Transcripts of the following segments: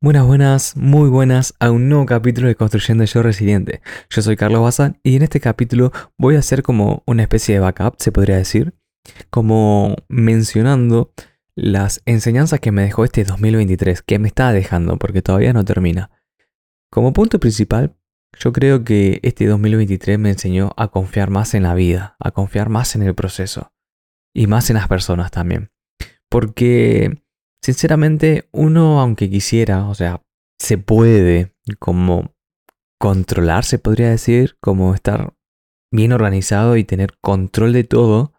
Buenas, buenas, muy buenas a un nuevo capítulo de Construyendo Yo Resiliente. Yo soy Carlos Bazán y en este capítulo voy a hacer como una especie de backup, se podría decir, como mencionando las enseñanzas que me dejó este 2023, que me está dejando porque todavía no termina. Como punto principal, yo creo que este 2023 me enseñó a confiar más en la vida, a confiar más en el proceso y más en las personas también. Porque Sinceramente, uno, aunque quisiera, o sea, se puede como controlar, se podría decir, como estar bien organizado y tener control de todo,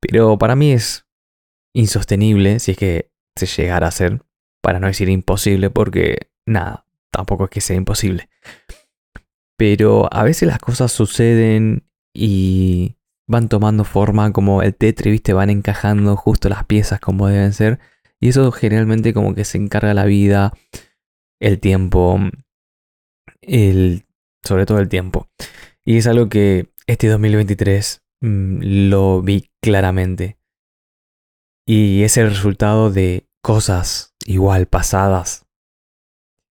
pero para mí es insostenible si es que se llegara a hacer, para no decir imposible, porque nada, tampoco es que sea imposible. Pero a veces las cosas suceden y van tomando forma como el Tetris, viste, van encajando justo las piezas como deben ser y eso generalmente como que se encarga la vida, el tiempo, el, sobre todo el tiempo. Y es algo que este 2023 mm, lo vi claramente. Y es el resultado de cosas igual pasadas,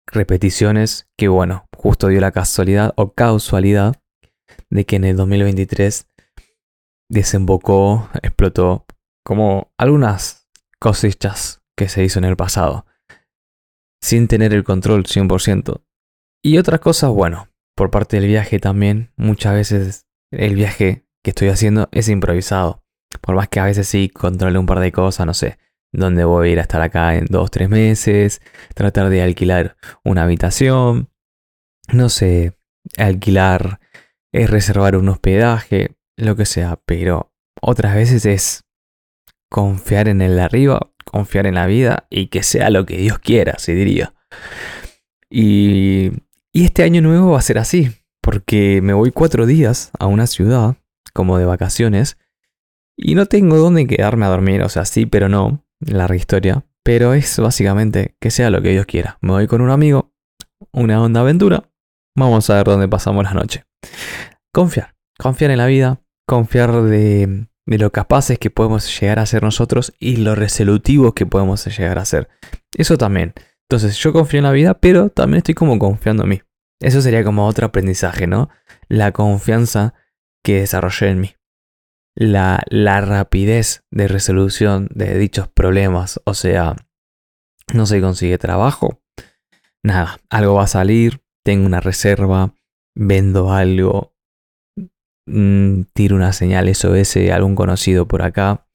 repeticiones que bueno, justo dio la casualidad o causalidad de que en el 2023 desembocó, explotó como algunas cosechas que se hizo en el pasado, sin tener el control 100%. Y otras cosas, bueno, por parte del viaje también, muchas veces el viaje que estoy haciendo es improvisado. Por más que a veces sí controle un par de cosas, no sé, dónde voy a ir a estar acá en dos, tres meses, tratar de alquilar una habitación, no sé, alquilar, es reservar un hospedaje, lo que sea, pero otras veces es confiar en el arriba, confiar en la vida y que sea lo que Dios quiera, se diría. Y, y este año nuevo va a ser así, porque me voy cuatro días a una ciudad, como de vacaciones, y no tengo dónde quedarme a dormir, o sea, sí, pero no, larga historia, pero es básicamente que sea lo que Dios quiera. Me voy con un amigo, una onda aventura, vamos a ver dónde pasamos la noche. Confiar, confiar en la vida, confiar de, de lo capaces que podemos llegar a ser nosotros y lo resolutivos que podemos llegar a ser. Eso también. Entonces yo confío en la vida, pero también estoy como confiando en mí. Eso sería como otro aprendizaje, ¿no? La confianza que desarrollé en mí. La, la rapidez de resolución de dichos problemas. O sea, no se consigue trabajo. Nada, algo va a salir, tengo una reserva, vendo algo, Mm, tiro una señal SOS a algún conocido por acá.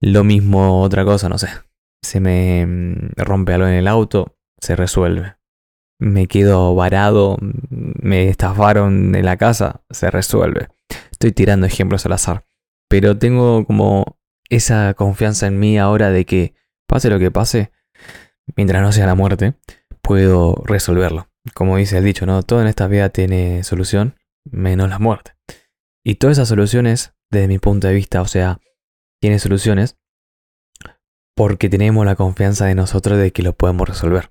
Lo mismo, otra cosa, no sé. Se me mm, rompe algo en el auto, se resuelve. Me quedo varado, me estafaron en la casa, se resuelve. Estoy tirando ejemplos al azar. Pero tengo como esa confianza en mí ahora de que pase lo que pase, mientras no sea la muerte, puedo resolverlo. Como dice el dicho, ¿no? Todo en esta vida tiene solución, menos la muerte. Y todas esas soluciones, desde mi punto de vista, o sea, tiene soluciones porque tenemos la confianza de nosotros de que lo podemos resolver.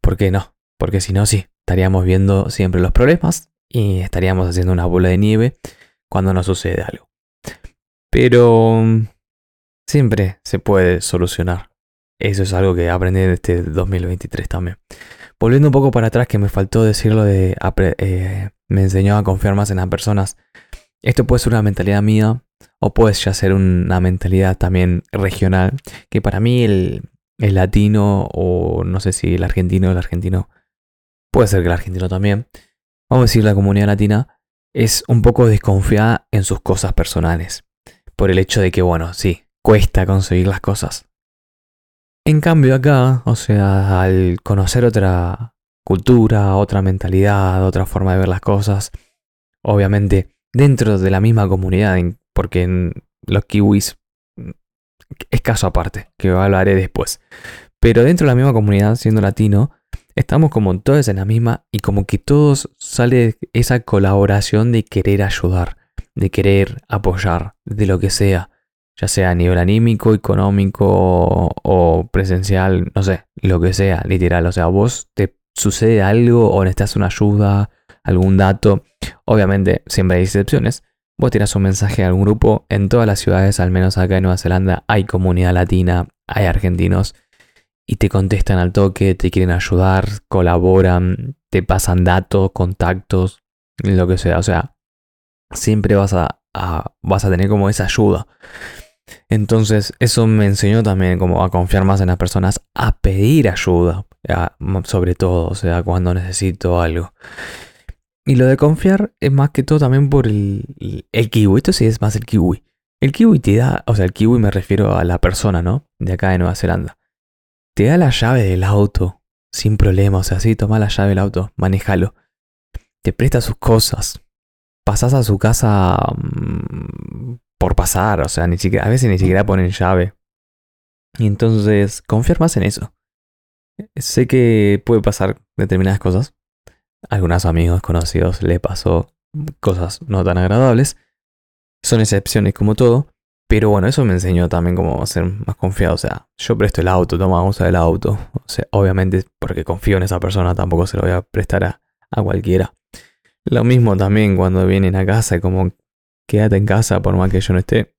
¿Por qué no? Porque si no, sí, estaríamos viendo siempre los problemas y estaríamos haciendo una bola de nieve cuando nos sucede algo. Pero siempre se puede solucionar. Eso es algo que aprendí en este 2023 también. Volviendo un poco para atrás, que me faltó decirlo de... Eh, me enseñó a confiar más en las personas. Esto puede ser una mentalidad mía o puede ya ser una mentalidad también regional, que para mí el, latino o no sé si el argentino, el argentino, puede ser que el argentino también, vamos a decir la comunidad latina, es un poco desconfiada en sus cosas personales, por el hecho de que, bueno, sí, cuesta conseguir las cosas. En cambio acá, o sea, al conocer otra cultura, otra mentalidad, otra forma de ver las cosas, obviamente dentro de la misma comunidad, porque en los kiwis mm, es caso aparte, que hablaré después. Pero dentro de la misma comunidad, siendo latino, estamos como todos en la misma y como que todos sale esa colaboración de querer ayudar, de querer apoyar, de lo que sea, ya sea a nivel anímico, económico o presencial, no sé, lo que sea, literal. O sea, vos te sucede algo o necesitas una ayuda, algún dato Obviamente, siempre hay excepciones. Vos tirás un mensaje a algún grupo. En todas las ciudades, al menos acá en Nueva Zelanda, hay comunidad latina, hay argentinos. y te contestan al toque, te quieren ayudar, colaboran, te pasan datos, contactos, lo que sea. O sea, siempre vas a, vas a tener como esa ayuda. Entonces, eso me enseñó también como a confiar más en las personas, a pedir ayuda, sobre todo, o sea, cuando necesito algo. Y lo de confiar es más que todo también por el, kiwi. Esto sí es más el kiwi. El kiwi te da, o sea, el kiwi me refiero a la persona, ¿no? De acá de Nueva Zelanda. Te da la llave del auto sin problema, o sea, sí, toma la llave del auto, manejalo. Te presta sus cosas. Pasas a su casa mm, por pasar, o sea, ni siquiera, a veces ni siquiera ponen llave. Y entonces, confiar más en eso. Sé que puede pasar determinadas cosas. A algunos amigos conocidos le pasó cosas no tan agradables. Son excepciones como todo. Pero bueno, eso me enseñó también cómo ser más confiado. O sea, yo presto el auto, toma, usa el auto. O sea, obviamente porque confío en esa persona, tampoco se lo voy a prestar a, cualquiera. Lo mismo también cuando vienen a casa, como quédate en casa por más que yo no esté.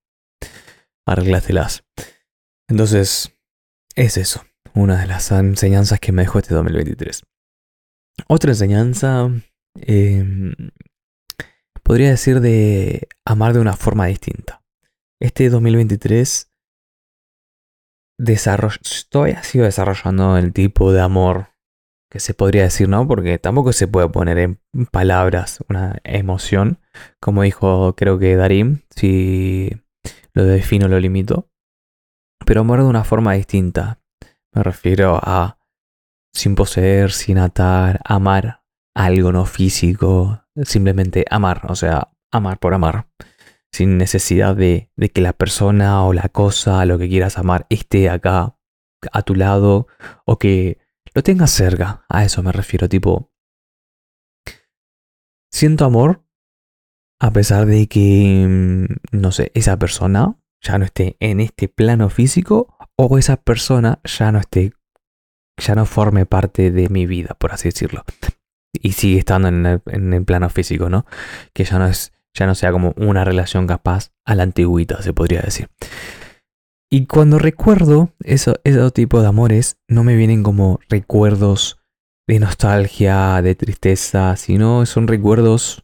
Arreglátelas. Entonces, es eso. Una de las enseñanzas que me dejó este 2023. Otra enseñanza, em, podría decir de amar de una forma distinta. Este 2023 estoy así desarrollando el tipo de amor que se podría decir, ¿no? Porque tampoco se puede poner en palabras una emoción, como dijo creo que Darim, si lo defino lo limito, pero amar de una forma distinta. Me refiero a sin poseer, sin atar, amar algo no físico, simplemente amar, o sea, amar por amar sin necesidad de, que la persona o la cosa, lo que quieras amar, esté acá a tu lado o que lo tengas cerca. A eso me refiero, tipo, siento amor a pesar de que, mm, no sé, esa persona ya no esté en este plano físico o esa persona ya no esté, ya no forme parte de mi vida, por así decirlo. Y sigue estando en el, plano físico, ¿no? Que ya no es ya no sea como una relación capaz a la antigüita, se podría decir. Y cuando recuerdo eso, ese tipo de amores, no me vienen como recuerdos de nostalgia, de tristeza, sino son recuerdos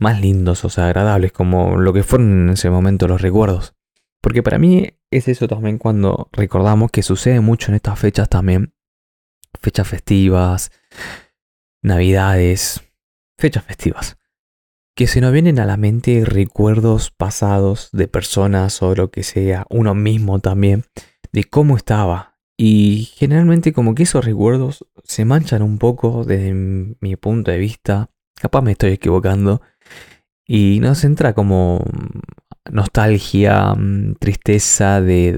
más lindos, o sea, agradables, como lo que fueron en ese momento los recuerdos. Porque para mí es eso también cuando recordamos que sucede mucho en estas fechas también. Fechas festivas, navidades, fechas festivas que se nos vienen a la mente recuerdos pasados de personas o lo que sea, uno mismo también, de cómo estaba. Y generalmente como que esos recuerdos se manchan un poco desde mi punto de vista, capaz me estoy equivocando, y nos entra como nostalgia, mm, tristeza de,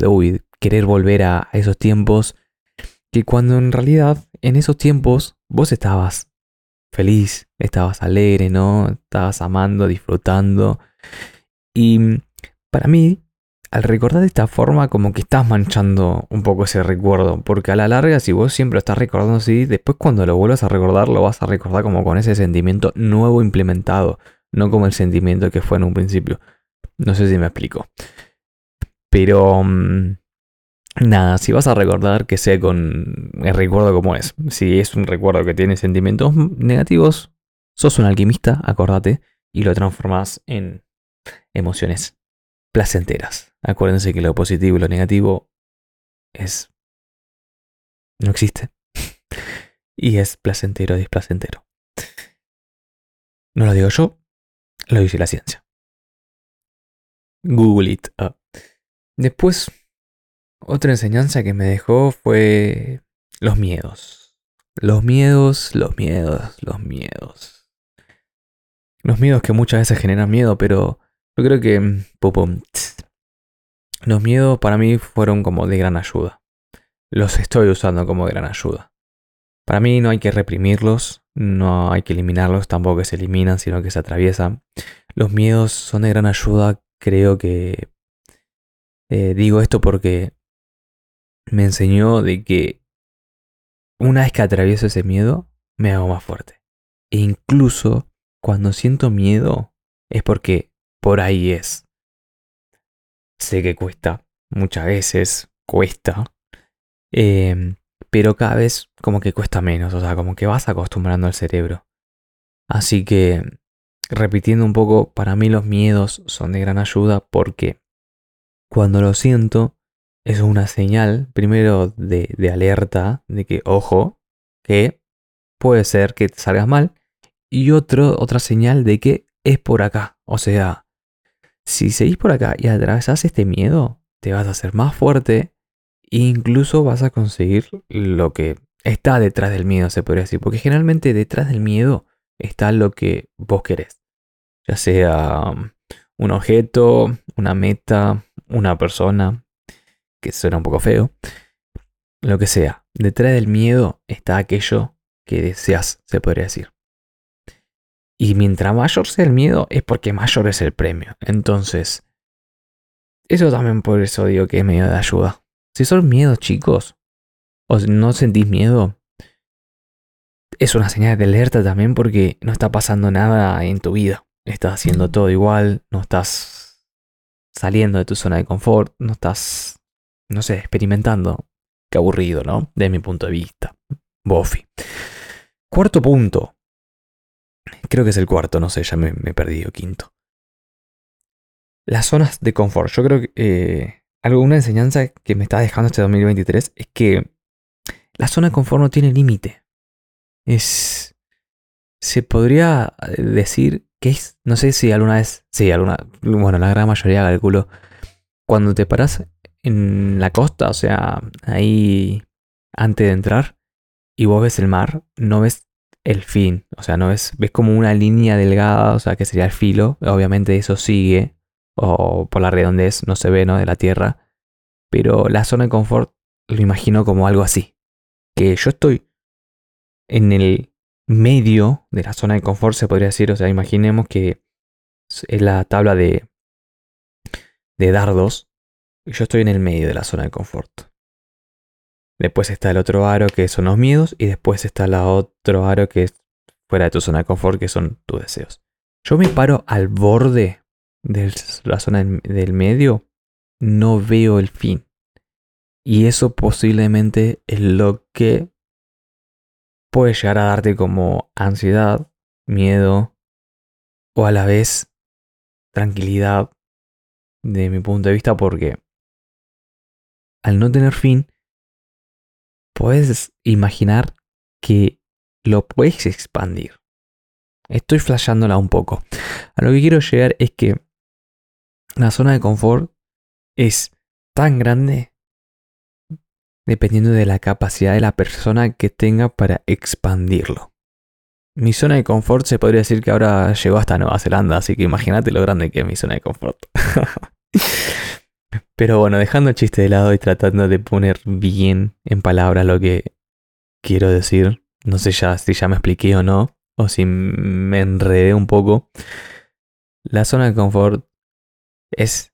querer volver a esos tiempos, que cuando en realidad en esos tiempos vos estabas feliz, estabas alegre, ¿no? Estabas amando, disfrutando. Y para mí, al recordar de esta forma, como que estás manchando un poco ese recuerdo. Porque a la larga, si vos siempre estás recordando así, después cuando lo vuelvas a recordar, lo vas a recordar como con ese sentimiento nuevo implementado. No como el sentimiento que fue en un principio. No sé si me explico. Pero... Mm, Nada, si vas a recordar que sea con el recuerdo como es. Si es un recuerdo que tiene sentimientos negativos, sos un alquimista, acordate, y lo transformas en emociones placenteras. Acuérdense que lo positivo y lo negativo es... no existe. y es placentero, displacentero. No lo digo yo, lo dice la ciencia. Google it. Después otra enseñanza que me dejó fue los miedos. Los miedos, los miedos, los miedos. Los miedos que muchas veces generan miedo, pero yo creo que... Mm, los miedos para mí fueron como de gran ayuda. Los estoy usando como de gran ayuda. Para mí no hay que reprimirlos, no hay que eliminarlos, tampoco que se eliminan, sino que se atraviesan. Los miedos son de gran ayuda, creo que... Eh, digo esto porque me enseñó de que una vez que atravieso ese miedo, me hago más fuerte. E incluso cuando siento miedo, es porque por ahí es. Sé que cuesta, muchas veces cuesta, Em, pero cada vez como que cuesta menos, o sea, como que vas acostumbrando al cerebro. Así que, repitiendo un poco, para mí los miedos son de gran ayuda porque cuando lo siento es una señal, primero de, alerta, de que, ojo, que puede ser que te salgas mal, y otro, otra señal de que es por acá. O sea, si seguís por acá y atravesás este miedo, te vas a hacer más fuerte e incluso vas a conseguir lo que está detrás del miedo, se podría decir. Porque generalmente detrás del miedo está lo que vos querés. Ya sea um, un objeto, una meta, una persona, que suena un poco feo. Lo que sea. Detrás del miedo está aquello que deseas, se podría decir. Y mientras mayor sea el miedo, es porque mayor es el premio. Entonces, eso también por eso digo que es medio de ayuda. Si son miedos chicos, o no sentís miedo, es una señal de alerta también porque no está pasando nada en tu vida. Estás haciendo todo igual, no estás saliendo de tu zona de confort, no estás, no sé, experimentando. Qué aburrido, ¿no? De mi punto de vista. Bofi. Cuarto punto. Creo que es el cuarto, no sé, ya me, he perdido. Quinto. Las zonas de confort. Yo creo que eh, alguna enseñanza que me está dejando este 2023 es que la zona de confort no tiene límite. Es. Se podría decir No sé si alguna vez. Sí, alguna. Bueno, la gran mayoría calculo. Cuando te paras en la costa, o sea, ahí antes de entrar, y vos ves el mar, no ves el fin. O sea, no ves, ves como una línea delgada, o sea, que sería el filo. Obviamente eso sigue, o por la redondez no se ve, ¿no? De la Tierra. Pero la zona de confort lo imagino como algo así. Que yo estoy en el medio de la zona de confort, se podría decir. O sea, imaginemos que es la tabla de, de dardos. Yo estoy en el medio de la zona de confort. Después está el otro aro que son los miedos. Y después está el otro aro que es fuera de tu zona de confort, que son tus deseos. Yo me paro al borde de la zona del medio, no veo el fin. Y eso posiblemente es lo que puede llegar a darte como ansiedad, miedo o a la vez tranquilidad de mi punto de vista porque al no tener fin puedes imaginar que lo puedes expandir. Estoy flasheándola un poco. A lo que quiero llegar es que la zona de confort es tan grande dependiendo de la capacidad de la persona que tenga para expandirlo. Mi zona de confort se podría decir que ahora llegó hasta Nueva Zelanda, así que imagínate lo grande que es mi zona de confort. Pero bueno, dejando el chiste de lado y tratando de poner bien en palabras lo que quiero decir, no sé ya si ya me expliqué o no, o si me enredé un poco. La zona de confort es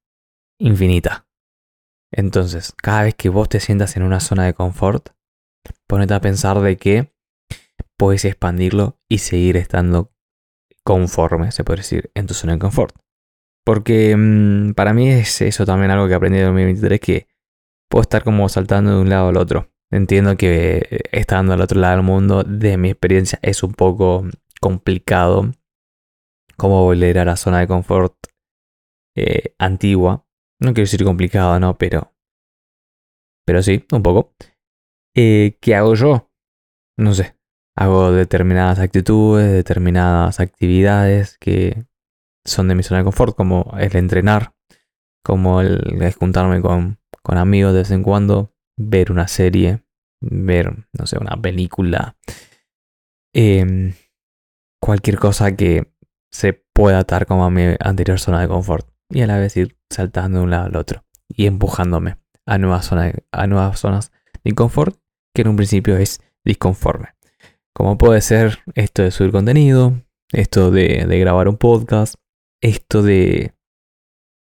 infinita. Entonces, cada vez que vos te sientas en una zona de confort, ponete a pensar de que puedes expandirlo y seguir estando conforme, se puede decir, en tu zona de confort. Porque mm, para mí es eso también algo que aprendí en 2023, que puedo estar como saltando de un lado al otro. Entiendo que eh, estando al otro lado del mundo, de mi experiencia, es un poco complicado como volver a la zona de confort eh, antigua. No quiero decir complicado, ¿no? Pero. Pero sí, un poco. Eh, ¿Qué hago yo? No sé. Hago determinadas actitudes, determinadas actividades que son de mi zona de confort, como el entrenar, como el, juntarme con, con amigos de vez en cuando, ver una serie, ver, no sé, una película, em, cualquier cosa que se pueda atar como a mi anterior zona de confort y a la vez ir saltando de un lado al otro y empujándome a nuevas, zonas, a nuevas zonas de confort que en un principio es disconforme. Como puede ser esto de subir contenido, esto de, grabar un podcast, esto de,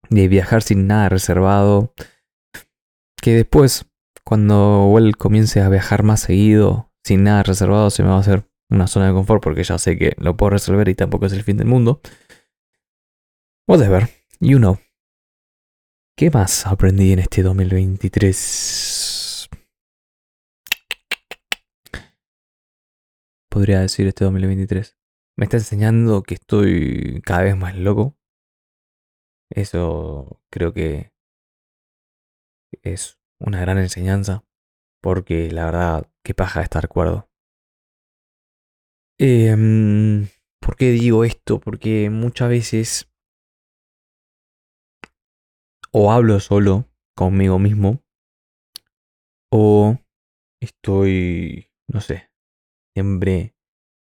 de viajar sin nada reservado, que después, cuando él comience a viajar más seguido, sin nada reservado, se me va a hacer una zona de confort porque ya sé que lo puedo resolver y tampoco es el fin del mundo. Whatever, You know. ¿Qué más aprendí en este 2023? Podría decir este 2023. Me está enseñando que estoy cada vez más loco. Eso creo que es una gran enseñanza. Porque la verdad, qué paja estar cuerdo. Em, ¿Por qué digo esto? Porque muchas veces o hablo solo conmigo mismo o estoy, no sé, siempre,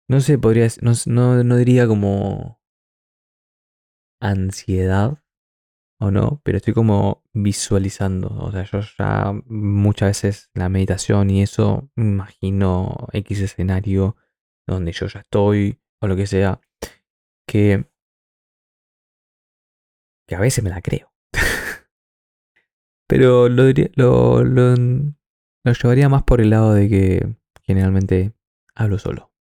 no sé, podría, no, no, no diría como ansiedad o no, pero estoy como visualizando, o sea, yo ya muchas veces la meditación y eso, me imagino X escenario donde yo ya estoy o lo que sea, que, que a veces me la creo. Pero lo, diría, lo, lo, llevaría más por el lado de que generalmente hablo solo.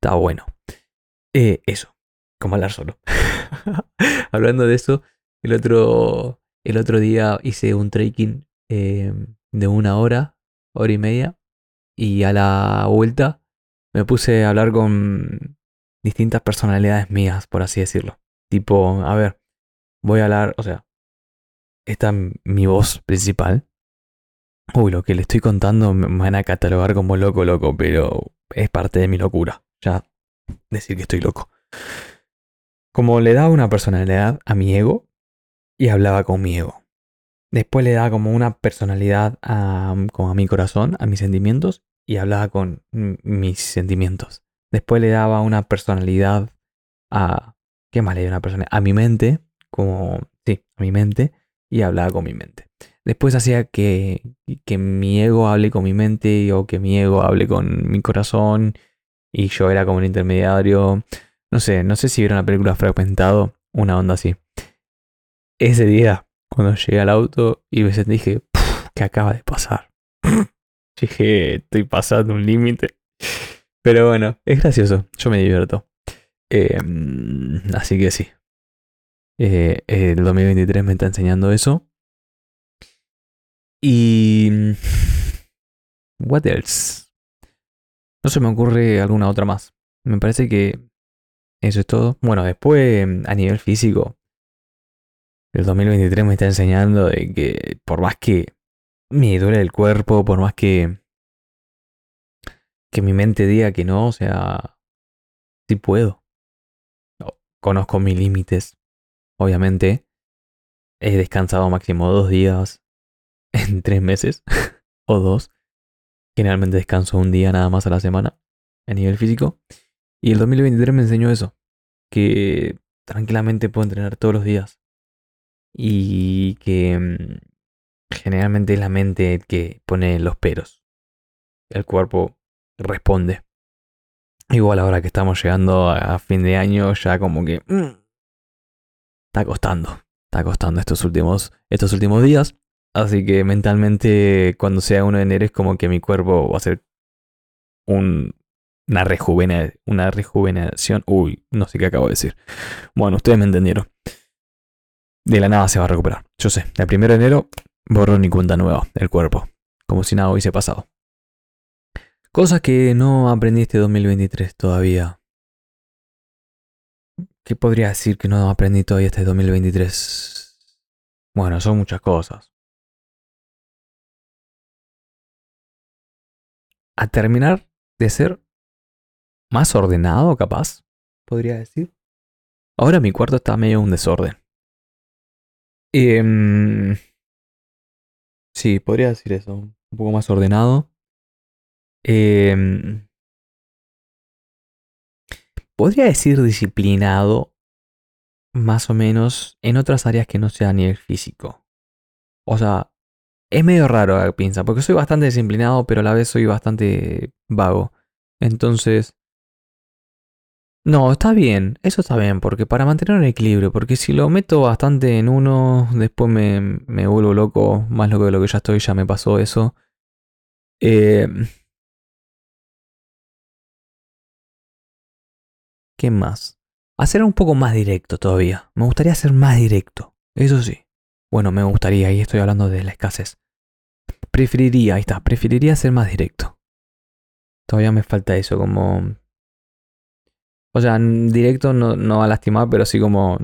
Está bueno. Eh, eso, como hablar solo. Hablando de eso, el otro, el otro día hice un trekking eh, de una hora, hora y media, y a la vuelta me puse a hablar con distintas personalidades mías, por así decirlo. Tipo, a ver, voy a hablar, o sea, esta es mi voz principal. Uy, lo que le estoy contando me van a catalogar como loco, loco, pero es parte de mi locura. Ya decir que estoy loco. Como le daba una personalidad a mi ego y hablaba con mi ego. Después le daba como una personalidad a, como a mi corazón, a mis sentimientos, y hablaba con mis sentimientos. Después le daba una personalidad a... ¿Qué más le dio una personalidad? A mi mente, como... Sí, a mi mente, y hablaba con mi mente. Después hacía que, que mi ego hable con mi mente o que mi ego hable con mi corazón y yo era como un intermediario. No sé, no sé si vieron la película Fragmentado, una onda así. Ese día, cuando llegué al auto y me sentí, dije, ¿qué acaba de pasar? dije, estoy pasando un límite. Pero bueno, es gracioso, yo me divierto. Em, así que sí, eh, el 2023 me está enseñando eso. Y... What else? No se me ocurre alguna otra más. Me parece que eso es todo. Bueno, después a nivel físico, el 2023 me está enseñando de que por más que me duele el cuerpo, por más que que mi mente diga que no, o sea, sí puedo. Conozco mis límites, obviamente, he descansado máximo dos días en tres meses o dos. Generalmente descanso un día nada más a la semana a nivel físico. Y el 2023 me enseñó eso, que tranquilamente puedo entrenar todos los días. Y que mm, generalmente es la mente que pone los peros. El cuerpo responde. Igual ahora que estamos llegando a fin de año, ya como que... Mm, está costando. Está costando estos últimos, estos últimos días. Así que mentalmente, cuando sea 1 de enero, es como que mi cuerpo va a ser un, una, una rejuvenación. Uy, no sé qué acabo de decir. Bueno, ustedes me entendieron. De la nada se va a recuperar. Yo sé, el 1 de enero borro ni cuenta nueva el cuerpo. Como si nada hubiese pasado. Cosas que no aprendí este 2023 todavía. ¿Qué podría decir que no aprendí todavía este 2023? Bueno, son muchas cosas. A terminar de ser más ordenado, capaz, podría decir. Ahora mi cuarto está medio un desorden. Eh, sí, podría decir eso. Un poco más ordenado. Eh, podría decir disciplinado, más o menos, en otras áreas que no sea a nivel físico. O sea, es medio raro la pinza, porque soy bastante disciplinado, pero a la vez soy bastante vago. Entonces... No, está bien, eso está bien, porque para mantener un equilibrio, porque si lo meto bastante en uno, después me, me vuelvo loco, más loco de lo que ya estoy, ya me pasó eso. Eh, ¿Qué más? Hacer un poco más directo todavía. Me gustaría ser más directo. Eso sí. Bueno, me gustaría, y estoy hablando de la escasez. Preferiría, ahí está, preferiría ser más directo. Todavía me falta eso, como... O sea, directo no, va a lastimar, pero sí como...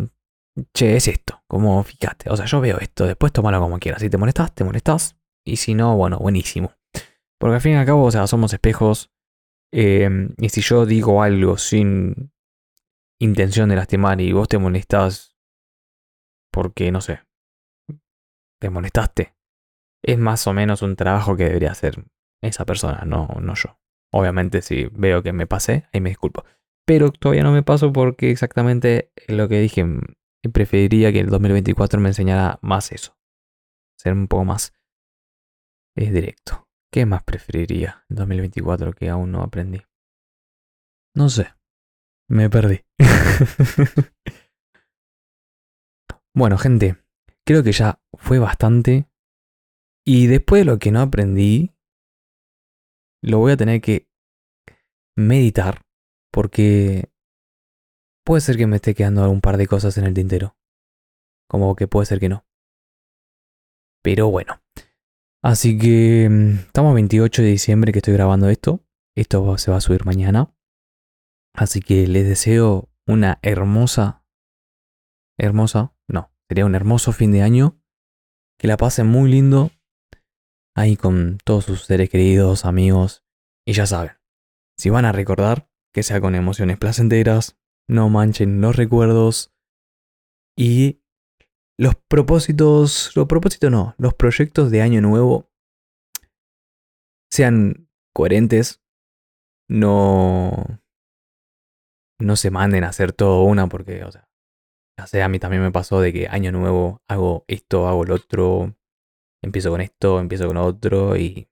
Che, es esto. Como, fíjate. O sea, yo veo esto. Después tómalo como quieras. Si te molestas, te molestas. Y si no, bueno, buenísimo. Porque al fin y al cabo, o sea, somos espejos. Em, y si yo digo algo sin intención de lastimar y vos te molestás porque, no sé, te molestaste, es más o menos un trabajo que debería hacer esa persona, no, no yo. Obviamente si veo que me pasé, ahí me disculpo. Pero todavía no me paso porque exactamente lo que dije, preferiría que el 2024 me enseñara más eso. Ser un poco más es directo. ¿Qué más preferiría en 2024 que aún no aprendí? No sé. Me perdí. bueno, gente, creo que ya fue bastante. Y después de lo que no aprendí, lo voy a tener que meditar porque puede ser que me esté quedando un par de cosas en el tintero. Como que puede ser que no. Pero bueno. Así que mm, estamos 28 de diciembre que estoy grabando esto. Esto se va a subir mañana. Así que les deseo una hermosa, hermosa, no, sería un hermoso fin de año. Que la pasen muy lindo ahí con todos sus seres queridos, amigos. Y ya saben, si van a recordar, que sea con emociones placenteras, no manchen los recuerdos y los propósitos, los propósitos no, los proyectos de año nuevo sean coherentes, no no se manden a hacer todo una porque, o sea, ya a mí también me pasó de que año nuevo hago esto, hago lo otro, empiezo con esto, empiezo con otro y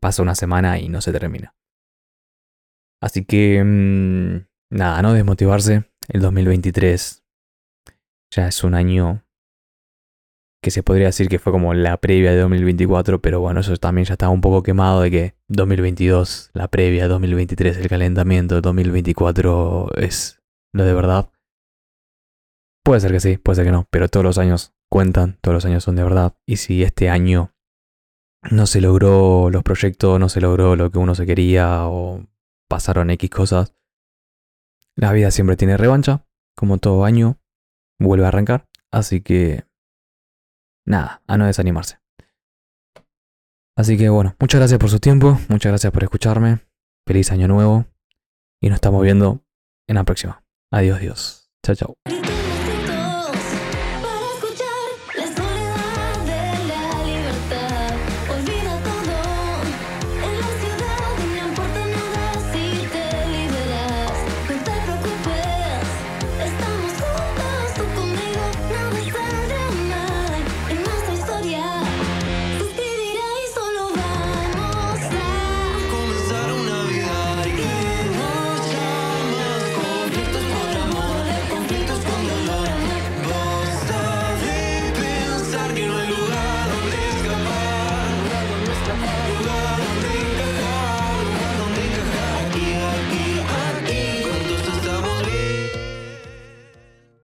pasa una semana y no se termina. Así que, mmm, nada, no desmotivarse. El 2023 ya es un año que se podría decir que fue como la previa de 2024, pero bueno, eso también ya estaba un poco quemado de que 2022, la previa, 2023, el calentamiento, 2024 es lo de verdad. Puede ser que sí, puede ser que no, pero todos los años cuentan, todos los años son de verdad. Y si este año no se logró los proyectos, no se logró lo que uno se quería o pasaron X cosas, la vida siempre tiene revancha, como todo año, vuelve a arrancar. Así que, nada, a no desanimarse. Así que bueno, muchas gracias por su tiempo, muchas gracias por escucharme. Feliz año nuevo y nos estamos viendo en la próxima. Adiós, Dios. Chao, chao.